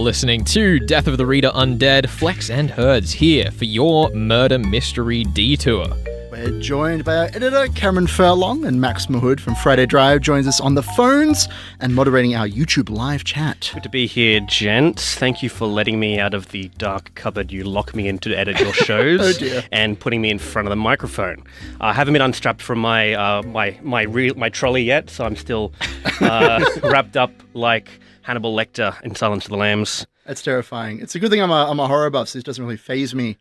listening to Death of the Reader Undead, Flex and Herds here for your murder mystery detour. We're joined by our editor, Cameron Furlong, and Max Mahood from Friday Drive joins us on the phones and moderating our YouTube live chat. Good to be here, gents. Thank you for letting me out of the dark cupboard you lock me in to edit your shows Oh, dear. and putting me in front of the microphone. I haven't been unstrapped from my uh, my my real my trolley yet, so I'm still uh, wrapped up like Hannibal Lecter in Silence of the Lambs. That's terrifying. It's a good thing I'm a, I'm a horror buff, so this doesn't really phase me.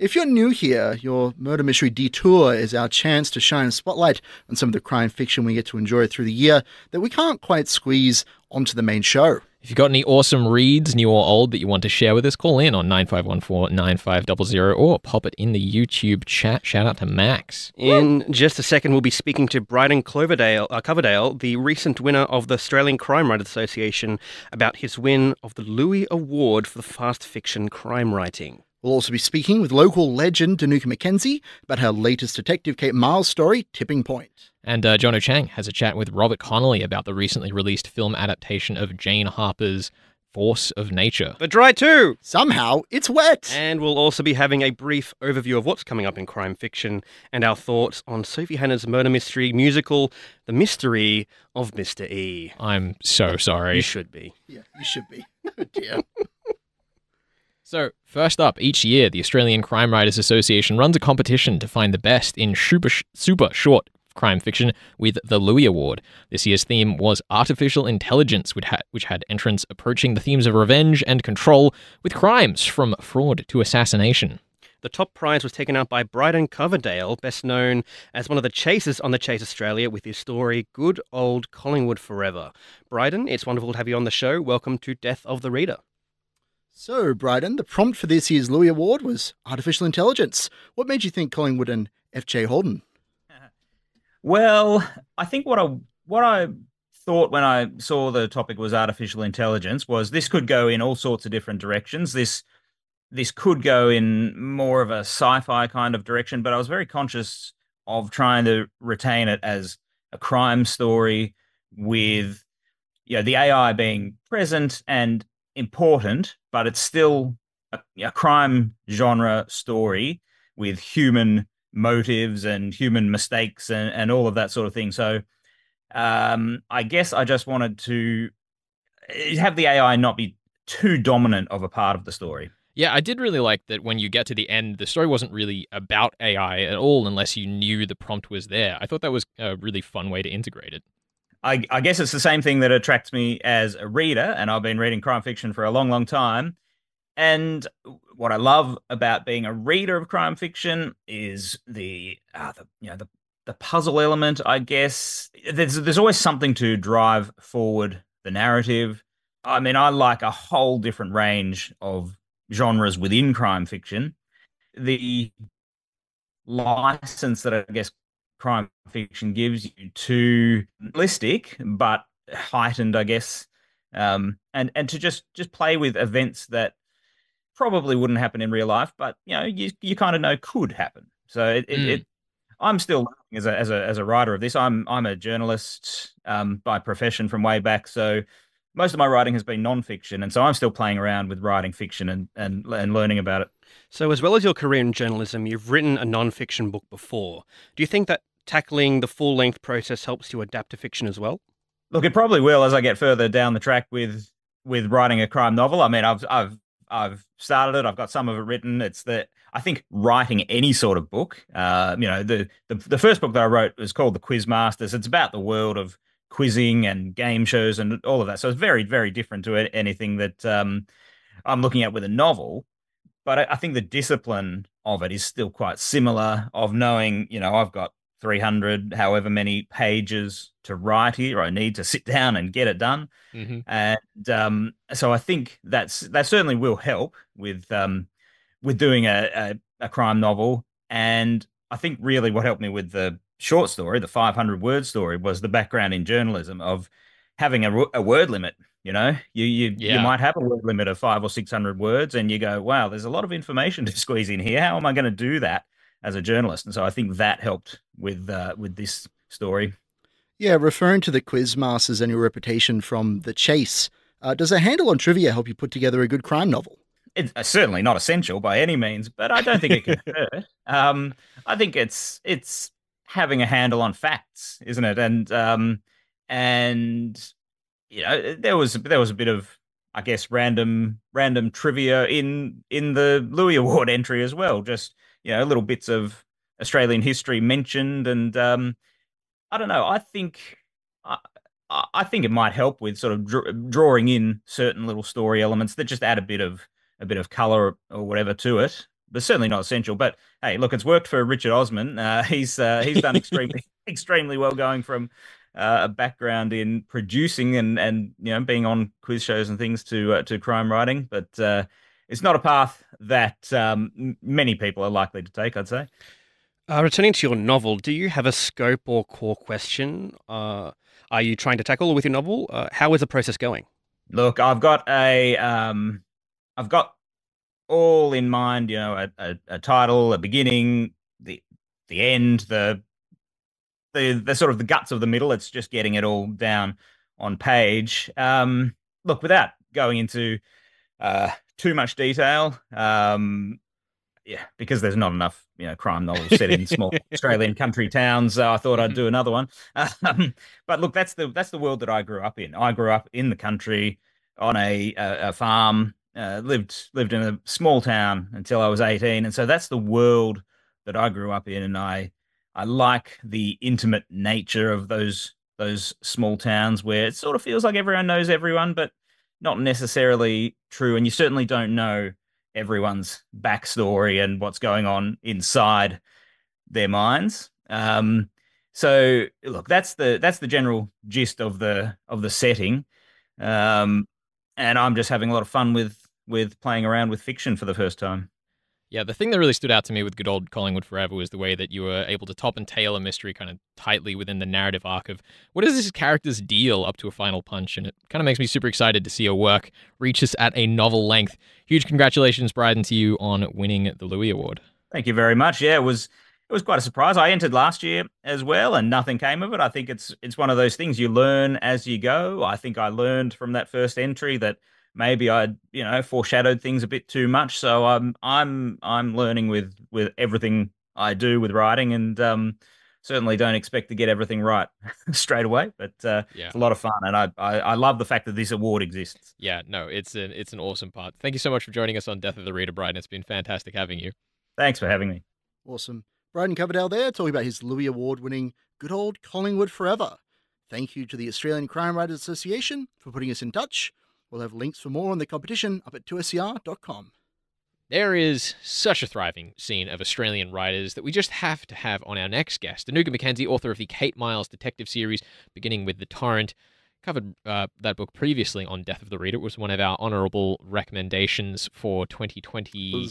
If you're new here, your Murder Mystery Detour is our chance to shine a spotlight on some of the crime fiction we get to enjoy through the year that we can't quite squeeze onto the main show. If you've got any awesome reads, new or old, that you want to share with us, call in on 9514-9500 or pop it in the YouTube chat. Shout out to Max. In just a second, we'll be speaking to Brydon Cloverdale, uh, Coverdale, the recent winner of the Australian Crime Writers Association, about his win of the Louie Award for the fast fiction crime writing. We'll also be speaking with local legend Dinuka McKenzie about her latest Detective Kate Miles story, Tipping Point. And uh, Jono Chang has a chat with Robert Connolly about the recently released film adaptation of Jane Harper's Force of Nature. But Dry too! Somehow, it's wet! And we'll also be having a brief overview of what's coming up in crime fiction and our thoughts on Sophie Hannah's murder mystery musical, The Mystery of Mr. E. I'm so sorry. You should be. Yeah, you should be. Oh dear. So, first up, each year, the Australian Crime Writers Association runs a competition to find the best in super, super short crime fiction with the Louie Award. This year's theme was artificial intelligence, which had, which had entrants approaching the themes of revenge and control with crimes from fraud to assassination. The top prize was taken out by Brydon Coverdale, best known as one of the chasers on the Chase Australia with his story Good Old Collingwood Forever. Brydon, it's wonderful to have you on the show. Welcome to Death of the Reader. So, Brydon, the prompt for this year's Louie Award was artificial intelligence. What made you think Collingwood and F.J. Holden? Well, I think what I what I thought when I saw the topic was artificial intelligence was this could go in all sorts of different directions. This this could go in more of a sci-fi kind of direction, but I was very conscious of trying to retain it as a crime story with you know the AI being present and important, but it's still a, a crime genre story with human motives and human mistakes and, and all of that sort of thing. So um, I guess I just wanted to eh, have the AI not be too dominant of a part of the story. Yeah, I did really like that when you get to the end, the story wasn't really about AI at all unless you knew the prompt was there. I thought that was a really fun way to integrate it. I, I guess it's the same thing that attracts me as a reader, and I've been reading crime fiction for a long, long time. And what I love about being a reader of crime fiction is the, uh, the you know the the puzzle element. I guess there's there's always something to drive forward the narrative. I mean, I like a whole different range of genres within crime fiction. The license that I guess crime fiction gives you to realistic but heightened, I guess, um, and and to just just play with events that probably wouldn't happen in real life, but you know you you kind of know could happen. So it, it, Mm. it I'm still learning as a as a as a writer of this. I'm I'm a journalist um, by profession from way back, so most of my writing has been nonfiction, and so I'm still playing around with writing fiction and and and learning about it. So, as well as your career in journalism, you've written a non-fiction book before. Do you think that tackling the full-length process helps you adapt to fiction as well? Look, it probably will as I get further down the track with with writing a crime novel. I mean, I've I've I've started it. I've got some of it written. It's the I think writing any sort of book. Uh, you know, the, the the first book that I wrote was called The Quiz Masters. It's about the world of quizzing and game shows and all of that. So it's very very different to anything that um, I'm looking at with a novel. But I, I think the discipline of it is still quite similar. Of knowing, you know, I've got 300, however many pages to write here. I need to sit down and get it done. Mm-hmm. And um, so I think that's that certainly will help with um, with doing a, a, a crime novel. And I think really what helped me with the short story, the 500 word story, was the background in journalism of having a, a word limit. You know, you you, Yeah. you might have a word limit of five or six hundred words, and you go, "Wow, there's a lot of information to squeeze in here. How am I going to do that as a journalist?" And so I think that helped with uh, with this story. Yeah, referring to the quiz masters and your reputation from The Chase, Uh, does a handle on trivia help you put together a good crime novel? It's uh, certainly not essential by any means, but I don't think it can hurt. Um, I think it's it's having a handle on facts, isn't it? And um, and you know, there was there was a bit of I guess random random trivia in in the Louie Award entry as well. Just you know, little bits of Australian history mentioned, and um, I don't know. I think I, I think it might help with sort of dr- drawing in certain little story elements that just add a bit of a bit of color or whatever to it. But certainly not essential. But hey, look, it's worked for Richard Osman. Uh, he's uh, he's done extremely extremely well going from uh, a background in producing and and you know being on quiz shows and things to uh, to crime writing, but uh, it's not a path that um, many people are likely to take. I'd say. Uh, returning to your novel, do you have a scope or core question? Uh, are you trying to tackle with your novel? Uh, how is the process going? Look, I've got a, um, I've got all in mind. You know, a, a, a title, a beginning, the the end, the the the sort of the guts of the middle. It's just getting it all down on page. Um, look, without going into uh, too much detail, um, yeah, because there's not enough, you know, crime novels set in small Australian country towns. Uh, I thought I'd mm-hmm. do another one. Um, but look, that's the that's the world that I grew up in. I grew up in the country on a a, a farm. Uh, lived lived in a small town until I was 18, and so that's the world that I grew up in. And I I like the intimate nature of those those small towns where it sort of feels like everyone knows everyone, but not necessarily true. And you certainly don't know everyone's backstory and what's going on inside their minds. Um, so look, that's the that's the general gist of the of the setting, um, and I'm just having a lot of fun with with playing around with fiction for the first time. Yeah, the thing that really stood out to me with good old Collingwood Forever was the way that you were able to top and tail a mystery kind of tightly within the narrative arc of what is this character's deal up to a final punch. And it kind of makes me super excited to see your work reach us at a novel length. Huge congratulations, Brydon, to you on winning the Louie Award. Thank you very much. Yeah, it was it was quite a surprise. I entered last year as well, and nothing came of it. I think it's it's one of those things you learn as you go. I think I learned from that first entry that maybe I, you know, foreshadowed things a bit too much. So I'm I'm I'm learning with with everything I do with writing, and um, certainly don't expect to get everything right straight away. But uh, yeah. it's a lot of fun, and I, I, I love the fact that this award exists. Yeah, no, it's an it's an awesome part. Thank you so much for joining us on Death of the Reader, Brian. It's been fantastic having you. Thanks for having me. Awesome. Brydon Coverdale there talking about his Louie Award winning Good Old Collingwood Forever. Thank you to the Australian Crime Writers Association for putting us in touch. We'll have links for more on the competition up at 2SER.com. There is such a thriving scene of Australian writers that we just have to have on our next guest. Dinuka McKenzie, author of the Kate Miles detective series, beginning with The Torrent, covered uh, that book previously on Death of the Reader. It was one of our honourable recommendations for 2022.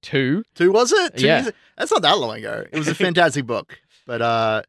Two, two was it? Two yeah, years? that's not that long ago. It was a fantastic book, but uh,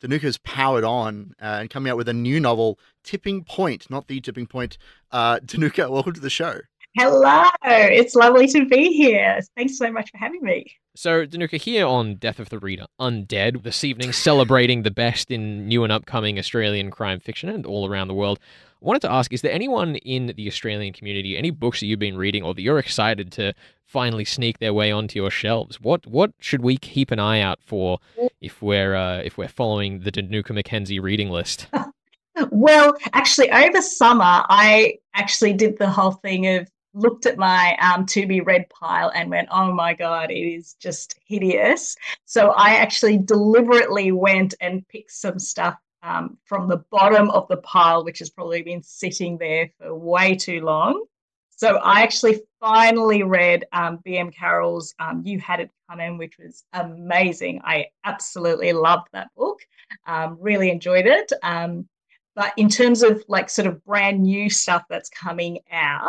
Dinuka's powered on uh, and coming out with a new novel, Tipping Point, not the Tipping Point. Uh, Dinuka, welcome to the show. Hello, it's lovely to be here. Thanks so much for having me. So, Dinuka, here on Death of the Reader, Undead, this evening celebrating the best in new and upcoming Australian crime fiction and all around the world. Wanted to ask, is there anyone in the Australian community, any books that you've been reading or that you're excited to finally sneak their way onto your shelves? What what should we keep an eye out for if we're uh, if we're following the Dinuka McKenzie reading list? well, actually, over summer, I actually did the whole thing of looked at my um, to be read pile and went, oh my God, it is just hideous. So I actually deliberately went and picked some stuff um, from the bottom of the pile, which has probably been sitting there for way too long. So I actually finally read um, B.M. Carroll's um, You Had It Coming, which was amazing. I absolutely loved that book, um, really enjoyed it. Um, but in terms of like sort of brand new stuff that's coming out,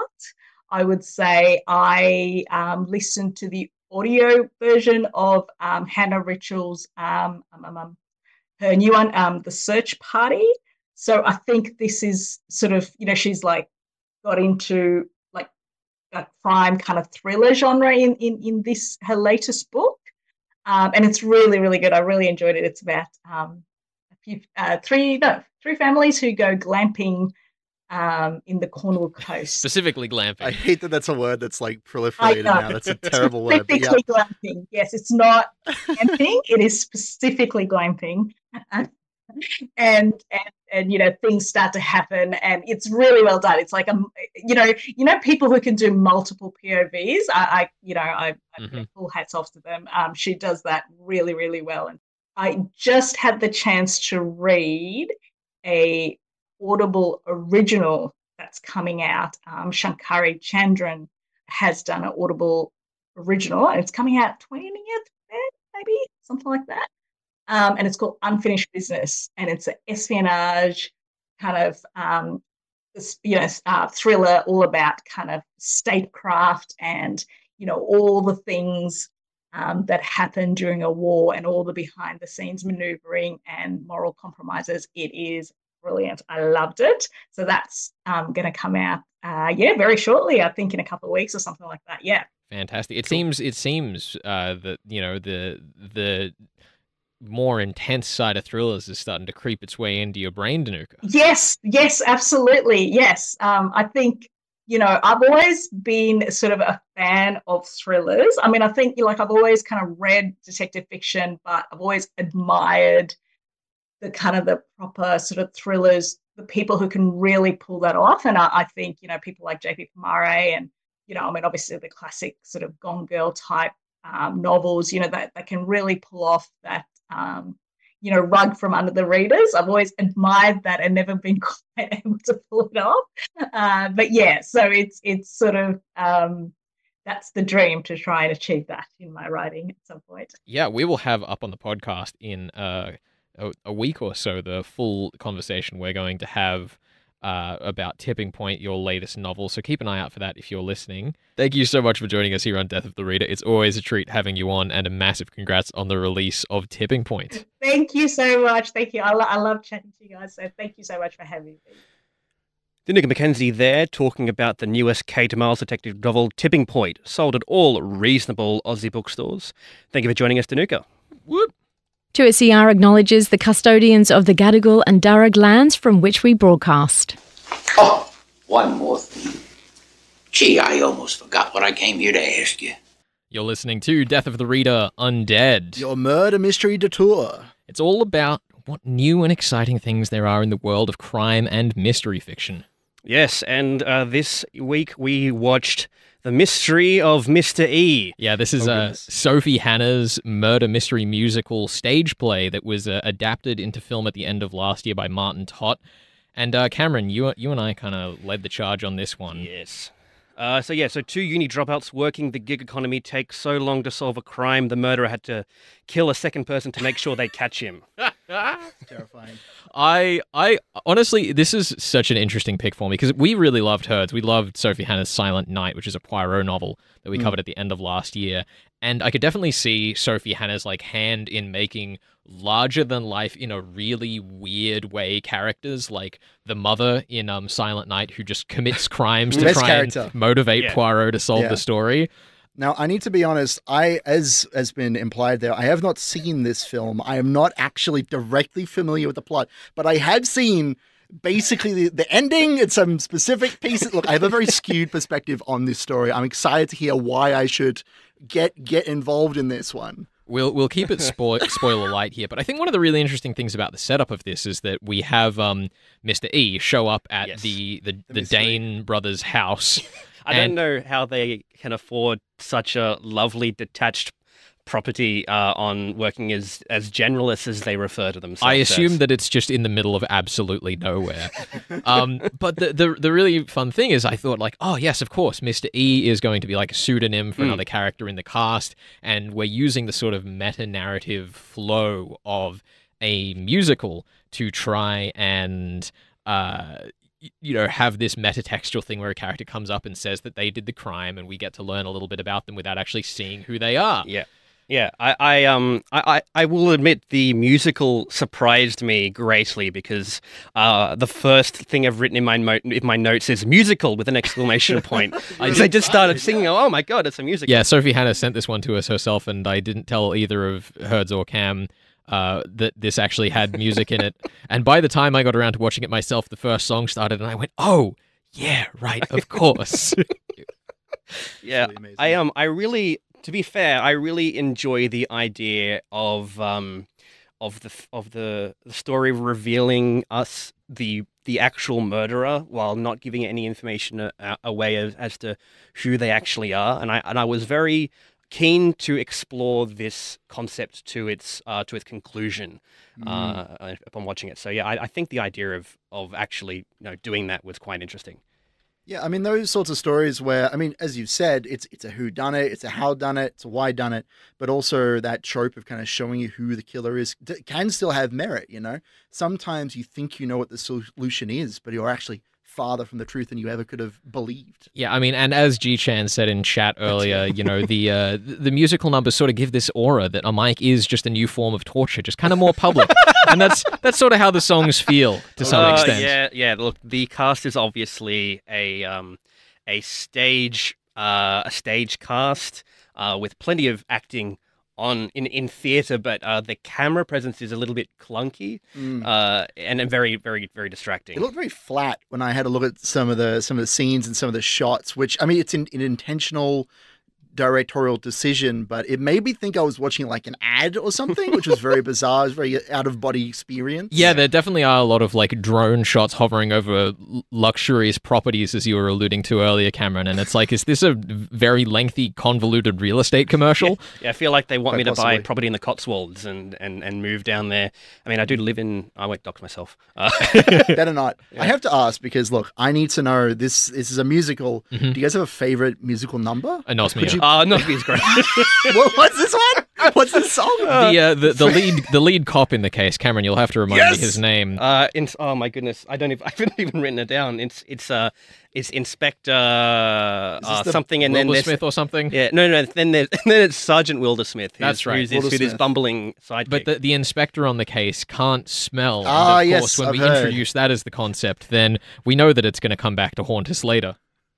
I would say I um, listened to the audio version of um, Hannah Richell's um, her new one, um, The Search Party. So I think this is sort of, you know, she's like got into like a crime kind of thriller genre in, in, in this, her latest book. Um, and it's really, really good. I really enjoyed it. It's about um, a few, uh, three, no, three families who go glamping um, in the Cornwall coast. Specifically glamping. I hate that that's a word that's like I proliferated now. That's a terrible word. But yeah. Specifically glamping. Yes, it's not glamping. it is specifically glamping. And and and you know things start to happen and it's really well done it's like a you know you know people who can do multiple povs i, I you know i, I Mhm. full hats off to them um, she does that really really well and i just had the chance to read a audible original that's coming out um, shankari chandran has done an audible original and it's coming out 20th maybe something like that um, and it's called Unfinished Business, and it's an espionage kind of um, you know uh, thriller, all about kind of statecraft and you know all the things um, that happen during a war and all the behind the scenes maneuvering and moral compromises. It is brilliant. I loved it. So that's um, going to come out, uh, yeah, very shortly. I think in a couple of weeks or something like that. Yeah. Fantastic. It seems it seems uh, that you know the the more intense side of thrillers is starting to creep its way into your brain, Dinuka. Yes, yes, absolutely. Yes. Um, I think, you know, I've always been sort of a fan of thrillers. I mean, I think like I've always kind of read detective fiction, but I've always admired the kind of the proper sort of thrillers, the people who can really pull that off. And I, I think, you know, people like JP Pomare and, you know, I mean, obviously the classic sort of Gone Girl type um, novels, you know, that, that can really pull off that um, you know, rug from under the readers. I've always admired that and never been quite able to pull it off. Uh, but yeah, so it's it's sort of um, that's the dream to try and achieve that in my writing at some point. Yeah, we will have up on the podcast in uh, a, a week or so the full conversation we're going to have uh, about Tipping Point, your latest novel. So keep an eye out for that if you're listening. Thank you so much for joining us here on Death of the Reader. It's always a treat having you on, and a massive congrats on the release of Tipping Point. Thank you so much. Thank you. I, lo- I love chatting to you guys. So thank you so much for having me. Dinuka McKenzie there talking about the newest Kate Miles detective novel Tipping Point, sold at all reasonable Aussie bookstores. Thank you for joining us, Dinuka. Whoop. 2SER acknowledges the custodians of the Gadigal and Darug lands from which we broadcast. Oh, one more thing. Gee, I almost forgot what I came here to ask you. You're listening to Death of the Reader Undead. Your murder mystery detour. It's all about what new and exciting things there are in the world of crime and mystery fiction. Yes, and uh, this week we watched The Mystery of Mr. E. Yeah, this is Oh, uh. Sophie Hannah's murder mystery musical stage play that was uh, adapted into film at the end of last year by Martyn Tott. And uh, Cameron, you you and I kind of led the charge on this one. Yes. Uh, so yeah, so two uni dropouts working the gig economy take so long to solve a crime, the murderer had to kill a second person to make sure they catch him. Terrifying. I I honestly, this is such an interesting pick for me because we really loved hers. We loved Sophie Hannah's Silent Night, which is a Poirot novel that we Mm. covered at the end of last year, and I could definitely see Sophie Hannah's like hand in making larger than life in a really weird way characters like the mother in um Silent Night who just commits crimes to try character. and motivate Yeah. Poirot to solve Yeah. the story. Now, I need to be honest. I, as has been implied there, I have not seen this film. I am not actually directly familiar with the plot, but I have seen basically the, the ending and some specific pieces. Look, I have a very skewed perspective on this story. I'm excited to hear why I should get get involved in this one. We'll we'll keep it spo- spoiler light here, but I think one of the really interesting things about the setup of this is that we have um, Mr. E show up at Yes. the the, the, mystery. Dane brothers' house. I And- don't know how they can afford such a lovely detached property uh, on working as as generalists as they refer to themselves. I assume as. that it's just in the middle of absolutely nowhere. um, but the, the the really fun thing is, I thought like, oh yes, of course, Mr. E is going to be like a pseudonym for Mm. another character in the cast, and we're using the sort of meta narrative flow of a musical to try and. Uh, you know, have this metatextual thing where a character comes up and says that they did the crime, and we get to learn a little bit about them without actually seeing who they are. Yeah. Yeah, I, I um I, I, I will admit the musical surprised me greatly because uh, the first thing I've written in my mo- in my notes is musical with an exclamation point. I they just started singing. Oh my god, it's a musical. Yeah, Sophie Hannah sent this one to us herself, and I didn't tell either of Herds or Cam uh, that this actually had music in it. And by the time I got around to watching it myself, the first song started, and I went, "Oh, yeah, right, of course." yeah, really amazing. I um I really to be fair, I really enjoy the idea of um of the of the, the story revealing us the the actual murderer while not giving any information a, a- away as, as to who they actually are and I and I was very keen to explore this concept to its uh, to its conclusion Mm. uh, upon watching it. So yeah, I, I think the idea of of actually you know doing that was quite interesting. Yeah, I mean those sorts of stories where I mean, as you've said, it's it's a who done it, it's a how done it, it's a why done it, but also that trope of kind of showing you who the killer is d- can still have merit. You know, sometimes you think you know what the solution is, but you're actually farther from the truth than you ever could have believed. Yeah, I mean, and as G Chan said in chat earlier, you know, the uh, the musical numbers sort of give this aura that a mic is just a new form of torture, just kind of more public, and that's that's sort of how the songs feel to some Uh, extent. Yeah, yeah. Look, the cast is obviously a um, a stage uh, a stage cast uh, with plenty of acting on in in theater, but uh, the camera presence is a little bit clunky Mm. uh, and, and very very very distracting. It looked very flat when I had a look at some of the some of the scenes and some of the shots. Which I mean, it's an, an intentional directorial decision, but it made me think I was watching like an ad or something, which was very bizarre. It was very out of body experience. Yeah, there definitely are a lot of like drone shots hovering over luxurious properties, as you were alluding to earlier, Cameron. And it's like, is this a very lengthy, convoluted real estate commercial? Yeah, I feel like they want Quite me to buy property in the Cotswolds and, and, and move down there. I mean, I do live in. I won't dox myself. Uh, Better not. I have to ask because look, I need to know this. This is a musical. Mhm. Do you guys have a favorite musical number? Anosmia. Could you- uh, not be as great. what, what's this one? What's this song? the, uh, the the lead the lead cop in the case, Cameron. You'll have to remind Yes! me his name. Uh, in, oh my goodness, I don't even, I haven't even written it down. It's it's uh it's Inspector uh, this something, and then there's Smith or something. yeah, no, no, then there's then it's Sergeant Wildersmith. Who's, That's right, Who's this, who's this bumbling sidekick? But the, the inspector on the case can't smell. Ah, and of yes, course, when I've we heard. introduce that as the concept, then we know that it's going to come back to haunt us later.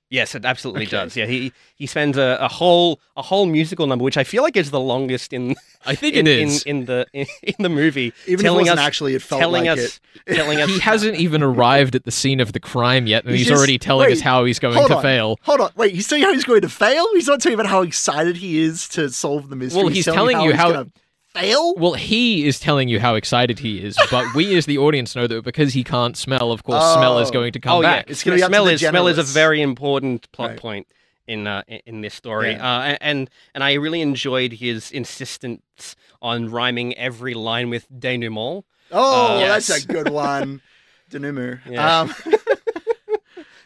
Yes, it absolutely Okay. does. Yeah, he he spends a, a whole a whole musical number, which I feel like is the longest in I think in, it is. in, in the in, in the movie. Even if it telling wasn't us actually, it felt telling like us it. telling us he hasn't even arrived at the scene of the crime yet, and He's he's, just- already telling us how he's going hold to on. fail. Hold on, wait. He's telling you how he's going to fail. He's not telling you about how excited he is to solve the mystery. Well, he's telling you he's how- gonna fail. Well, he is telling you how excited he is, but we as the audience know that because he can't smell, of course, smell is Oh. going to come oh back. yeah, It's gonna be up to smell the is smell is a very important plot Right. point in uh, in- in this story. Yeah. Uh, and and I really enjoyed his insistence on rhyming every line with denouement. Oh, Uh, that's a good one. denouement. Um,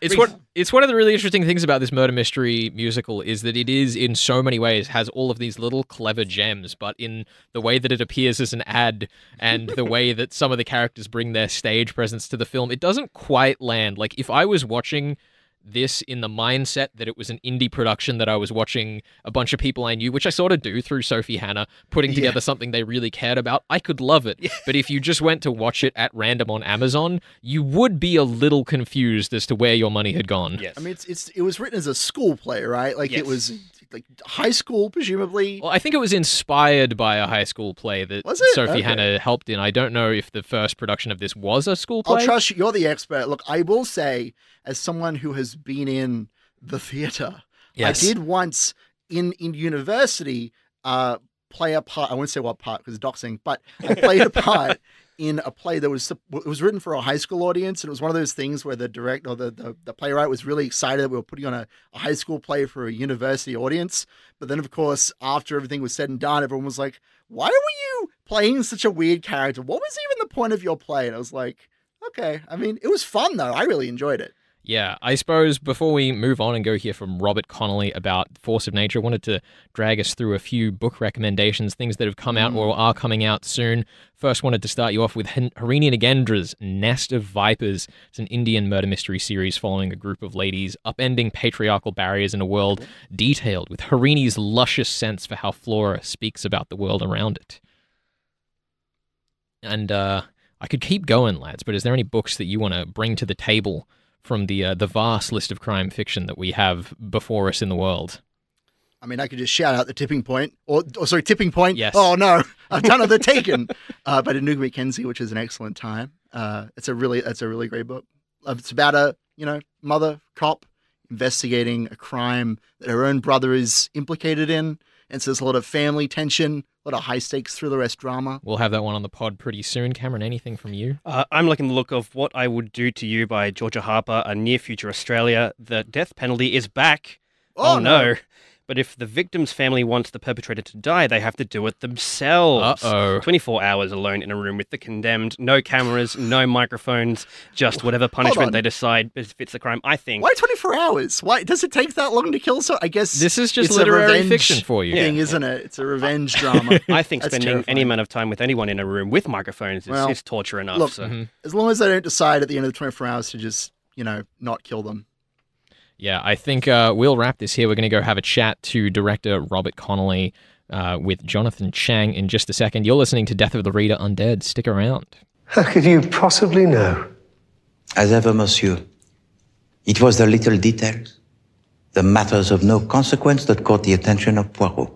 It's what it's one of the really interesting things about this murder mystery musical is that it is in so many ways has all of these little clever gems, but in the way that it appears as an ad and the way that some of the characters bring their stage presence to the film, it doesn't quite land. Like if I was watching this in the mindset that it was an indie production that I was watching a bunch of people I knew, which I sort of do through Sophie Hannah, putting Yeah. together something they really cared about, I could love it. But if you just went to watch it at random on Amazon, you would be a little confused as to where your money had gone. Yes. I mean, it's it's it was written as a school play, right? Like Yes. it was like high school, presumably. Well, I think it was inspired by a high school play that Was it? Sophie Okay. Hannah helped in. I don't know if the first production of this was a school play. I'll trust you. You're the expert. Look, I will say, as someone who has been in the theater, Yes. I did once in in university uh, play a part. I won't say what part because it's doxing, but I played a part in a play that was it was written for a high school audience, and it was one of those things where the director or the, the, the playwright was really excited that we were putting on a, a high school play for a university audience. But then, of course, after everything was said and done, everyone was like, "Why were you playing such a weird character? What was even the point of your play?" And I was like. Okay. I mean, it was fun though. I really enjoyed it. Yeah, I suppose before we move on and go hear from Robert Connolly about Force of Nature, I wanted to drag us through a few book recommendations, things that have come out or are coming out soon. First, wanted to start you off with Harini Nagendra's Nest of Vipers. It's an Indian murder mystery series following a group of ladies upending patriarchal barriers in a world detailed with Harini's luscious sense for how flora speaks about the world around it. And uh, I could keep going, lads, but is there any books that you want to bring to the table from the uh, the vast list of crime fiction that we have before us in the world? I mean, I could just shout out the tipping point, or, or sorry, tipping point. Yes. Oh no, I've done it. The Taken, uh, by Dinuka McKenzie, which is an excellent time. Uh, it's a really, it's a really great book. Uh, It's about a you know mother cop investigating a crime that her own brother is implicated in, and so there's a lot of family tension, a lot of high stakes thriller esque drama. We'll have that one on the pod pretty soon. Cameron, anything from you? Uh, I'm liking the look of What I Would Do to You by Georgia Harper, a near future Australia. The death penalty is back. Oh, no. But if the victim's family wants the perpetrator to die, they have to do it themselves. Uh-oh. 24 hours alone in a room with the condemned, no cameras, no microphones, just whatever punishment they decide fits the crime. I think. Why 24 hours? Why does it take that long to kill so? I guess This is just it's literary revenge fiction for you. Thing, isn't it? It's a revenge drama. I think That's spending any amount of time with anyone in a room with microphones is, Well, is torture enough. look, so. Mhm. as long as they don't decide at the end of the 24 hours to just, you know, not kill them. Yeah, I think uh, we'll wrap this here. We're going to go have a chat to director Robert Connolly uh, with Jonathan Chang in just a second. You're listening to Death of the Reader Undead. Stick around. How could you possibly know? As ever, monsieur, it was the little details, the matters of no consequence that caught the attention of Poirot.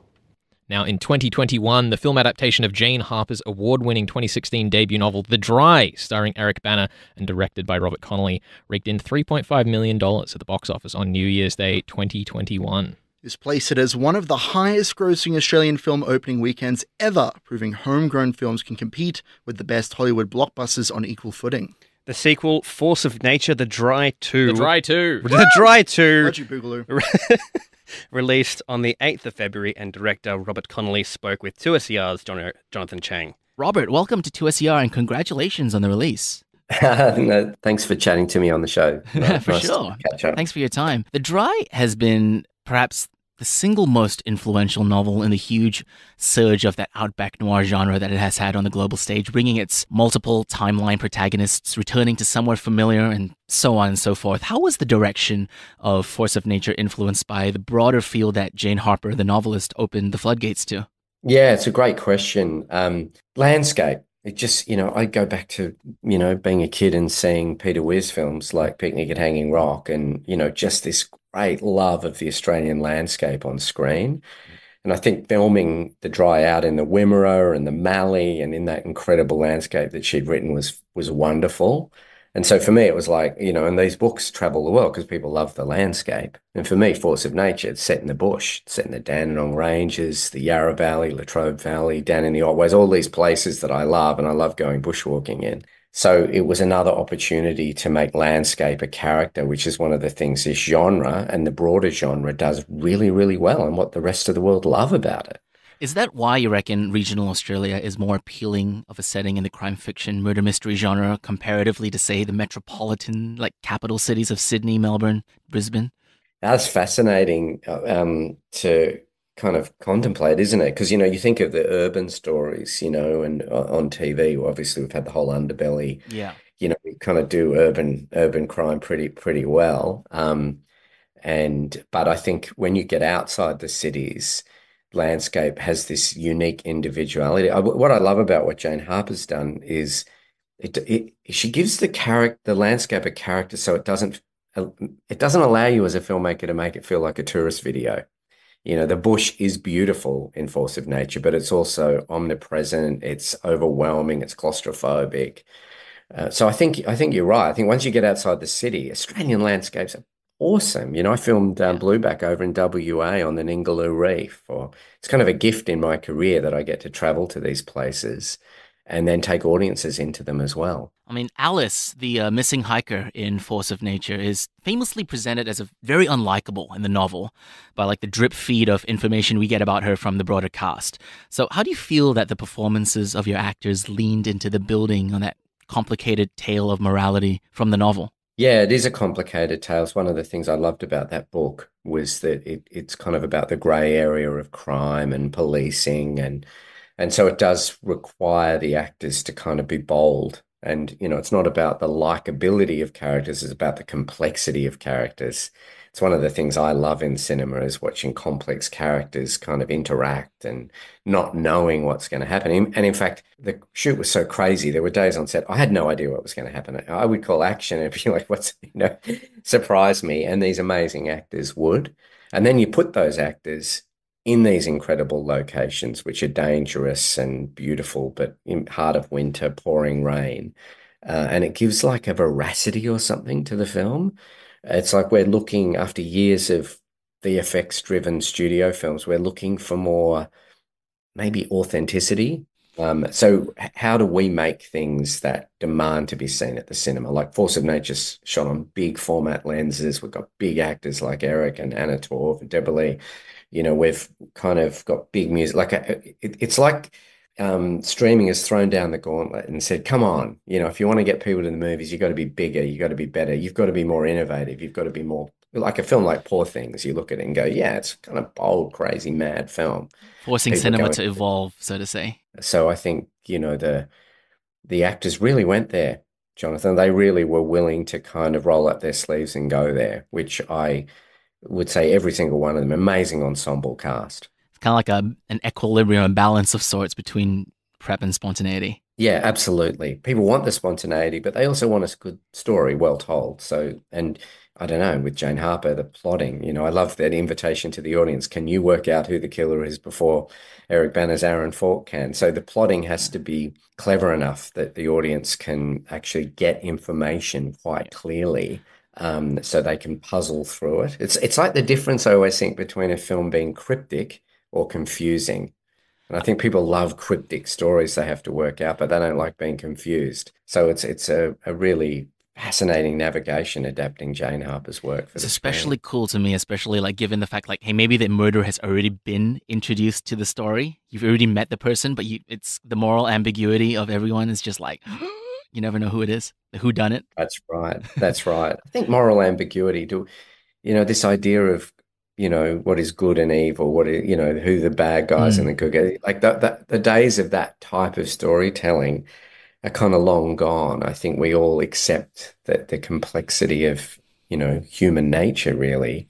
Now, in 2021, the film adaptation of Jane Harper's award winning 2016 debut novel, The Dry, starring Eric Bana and directed by Robert Connolly, raked in $3.5 million at the box office on New Year's Day 2021. This placed it as one of the highest grossing Australian film opening weekends ever, proving homegrown films can compete with the best Hollywood blockbusters on equal footing. The sequel, Force of Nature, The Dry 2. The Dry 2. The Dry 2. Reggie Boogaloo. released on the 8th of February, and director Robert Connolly spoke with 2SER's Jon- Jonathan Chang. Robert, welcome to 2SER and congratulations on the release. no, thanks for chatting to me on the show. For Nice sure. Catch up. Thanks for your time. The Dry has been perhaps the single most influential novel in the huge surge of that outback noir genre that it has had on the global stage, bringing its multiple timeline protagonists returning to somewhere familiar and so on and so forth. How was the direction of Force of Nature influenced by the broader field that Jane Harper, the novelist, opened the floodgates to? Yeah, it's a great question. Um, landscape. It just, you know, I go back to, you know, being a kid and seeing Peter Weir's films like Picnic at Hanging Rock and, you know, just this great love of the Australian landscape on screen. Mm-hmm. And I think filming the dry out in the Wimmera and the Mallee and in that incredible landscape that she'd written was was wonderful. And so for me, it was like, you know, and these books travel the world because people love the landscape. And for me, Force of Nature, it's set in the bush, it's set in the Dandenong Ranges, the Yarra Valley, Latrobe Valley, down in the Otways, all these places that I love and I love going bushwalking in. So it was another opportunity to make landscape a character, which is one of the things this genre and the broader genre does really, really well and what the rest of the world love about it. Is that why you reckon regional Australia is more appealing of a setting in the crime fiction murder mystery genre comparatively to say the metropolitan like capital cities of Sydney, Melbourne, Brisbane? That's fascinating uh, um, to kind of contemplate, isn't it? Because, you know, you think of the urban stories, you know, and uh, on TV, obviously we've had the whole underbelly Yeah. you know, we kind of do urban urban crime pretty pretty well. Um, and but I think when you get outside the cities, landscape has this unique individuality. I, what I love about what Jane Harper's done is it, it she gives the character the landscape a character, so it doesn't it doesn't allow you as a filmmaker to make it feel like a tourist video. You know, the bush is beautiful in Force of Nature, but it's also omnipresent. It's overwhelming. It's claustrophobic. Uh, so I think I think you're right. I think once you get outside the city, Australian landscapes are awesome. You know, I filmed um, Blueback over in WA on the Ningaloo Reef. Or it's kind of a gift in my career that I get to travel to these places and then take audiences into them as well. I mean, Alice, the uh, missing hiker in Force of Nature, is famously presented as a very unlikable in the novel by like the drip feed of information we get about her from the broader cast. So, how do you feel that the performances of your actors leaned into the building on that complicated tale of morality from the novel? Yeah, it is a complicated tale. It's one of the things I loved about that book was that it, it's kind of about the grey area of crime and policing and and so it does require the actors to kind of be bold. And you know, it's not about the likability of characters, it's about the complexity of characters. It's one of the things I love in cinema is watching complex characters kind of interact and not knowing what's going to happen. And in fact, the shoot was so crazy. There were days on set I had no idea what was going to happen. I would call action and be like, "What's you know?" surprise me, and these amazing actors would. And then you put those actors in these incredible locations, which are dangerous and beautiful, but in heart of winter, pouring rain. Uh, and it gives like a veracity or something to the film. It's like we're looking after years of the effects driven studio films, we're looking for more maybe authenticity. Um, so, how do we make things that demand to be seen at the cinema? Like Force of Nature's shot on big format lenses. We've got big actors like Eric and Anna Torv and Deborra-Lee. You know, we've kind of got big music. Like a, uh, it, it's like um, streaming has thrown down the gauntlet and said, "Come on, you know, if you want to get people to the movies, you've got to be bigger, you've got to be better, you've got to be more innovative, you've got to be more like a film like Poor Things. You look at it and go, yeah, it's kind of bold, crazy, mad film, forcing people cinema to evolve, so to say. So I think you know the the actors really went there, Jonathan. They really were willing to kind of roll up their sleeves and go there, which I would say every single one of them amazing ensemble cast kind of like a an equilibrium, a balance of sorts between prep and spontaneity. Yeah, absolutely. People want the spontaneity, but they also want a good story, well told. So, and I don't know, with Jane Harper, the plotting, you know, I love that invitation to the audience. Can you work out who the killer is before Eric Bana's Aaron Falk can? So the plotting has to be clever enough that the audience can actually get information quite clearly um, so they can puzzle through it. It's, it's like the difference I always think between a film being cryptic or confusing. And I think people love cryptic stories they have to work out, but they don't like being confused. So it's it's a, a really fascinating navigation adapting Jane Harper's work. it's especially cool to me, especially like given the fact like, hey, maybe the murder has already been introduced to the story. You've already met the person, but you it's the moral ambiguity of everyone is just like you never know who it is, who done it. That's right. That's right. I think moral ambiguity do you know this idea of you know what is good and evil what is, you know who the bad guys mm. and the good guys like that, that the days of that type of storytelling are kind of long gone i think we all accept that the complexity of you know human nature really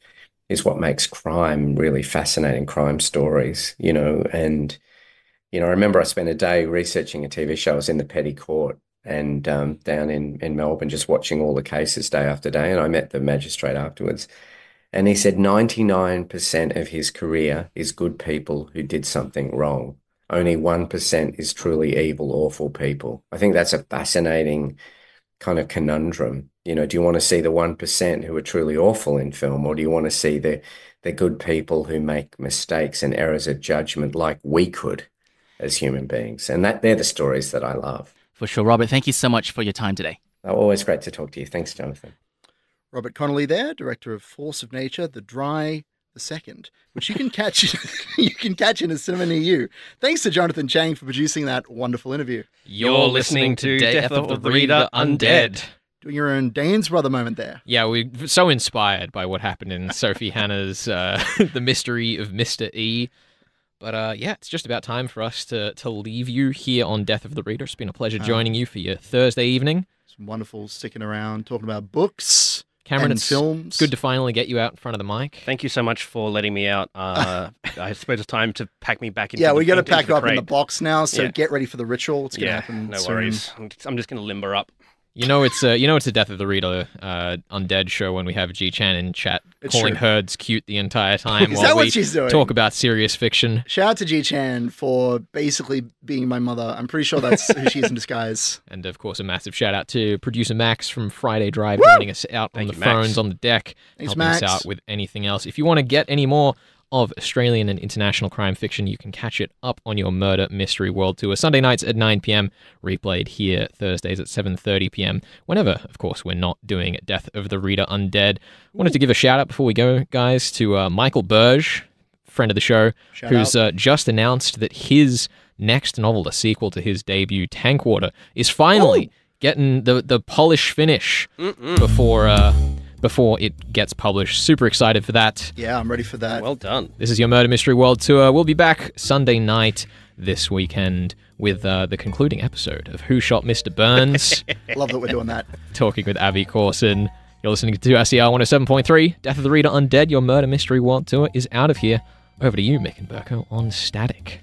is what makes crime really fascinating crime stories you know and you know i remember i spent a day researching a tv show i was in the petty court and um, down in, in melbourne just watching all the cases day after day and i met the magistrate afterwards and he said 99% of his career is good people who did something wrong. Only 1% is truly evil, awful people. I think that's a fascinating kind of conundrum. You know, do you want to see the 1% who are truly awful in film, or do you want to see the, the good people who make mistakes and errors of judgment like we could as human beings? And that they're the stories that I love. For sure. Robert, thank you so much for your time today. always great to talk to you. Thanks, Jonathan. Robert Connolly there, director of Force of Nature, The Dry, the second, which you can catch you can catch in a cinema near you. Thanks to Jonathan Chang for producing that wonderful interview. You're listening to Death of the Reader Undead. Doing your own Dane's brother moment there. Yeah, we're so inspired by what happened in Sophie Hannah's uh, The Mystery of Mr. E. But uh, yeah, it's just about time for us to, to leave you here on Death of the Reader. It's been a pleasure uh, joining you for your Thursday evening. It's wonderful sticking around, talking about books, Cameron, and it's films. good to finally get you out in front of the mic. Thank you so much for letting me out. Uh, I suppose it's time to pack me back into. Yeah, we got to pack up crate. in the box now. So yeah. get ready for the ritual. It's gonna yeah, happen. No soon. worries. I'm just gonna limber up. You know it's a you know it's a Death of the Reader uh, undead show when we have G Chan in chat it's calling true. herds cute the entire time Is while that we what she's doing? talk about serious fiction. Shout out to G Chan for basically being my mother. I'm pretty sure that's who she is in disguise. And of course, a massive shout out to producer Max from Friday Drive, Woo! joining us out Thank on the Max. phones on the deck, Thanks, helping Max. us out with anything else. If you want to get any more of Australian and international crime fiction, you can catch it up on your Murder Mystery World Tour Sunday nights at 9 p.m. Replayed here Thursdays at 7:30 p.m. Whenever, of course, we're not doing Death of the Reader Undead. Wanted to give a shout out before we go, guys, to uh, Michael Burge, friend of the show, Shout who's uh, just announced that his next novel, the sequel to his debut, Tankwater, is finally getting the the polish finish before uh, before it gets published. Super excited for that. Yeah, I'm ready for that. Well done. This is your Murder Mystery World Tour. We'll be back Sunday night this weekend with uh, the concluding episode of Who Shot Mr. Burns, Love that we're doing that. talking with Abby Corson. You're listening to RCR 107.3. Death of the Reader Undead, your Murder Mystery World Tour is out of here. Over to you, Mick and Burko, on Static.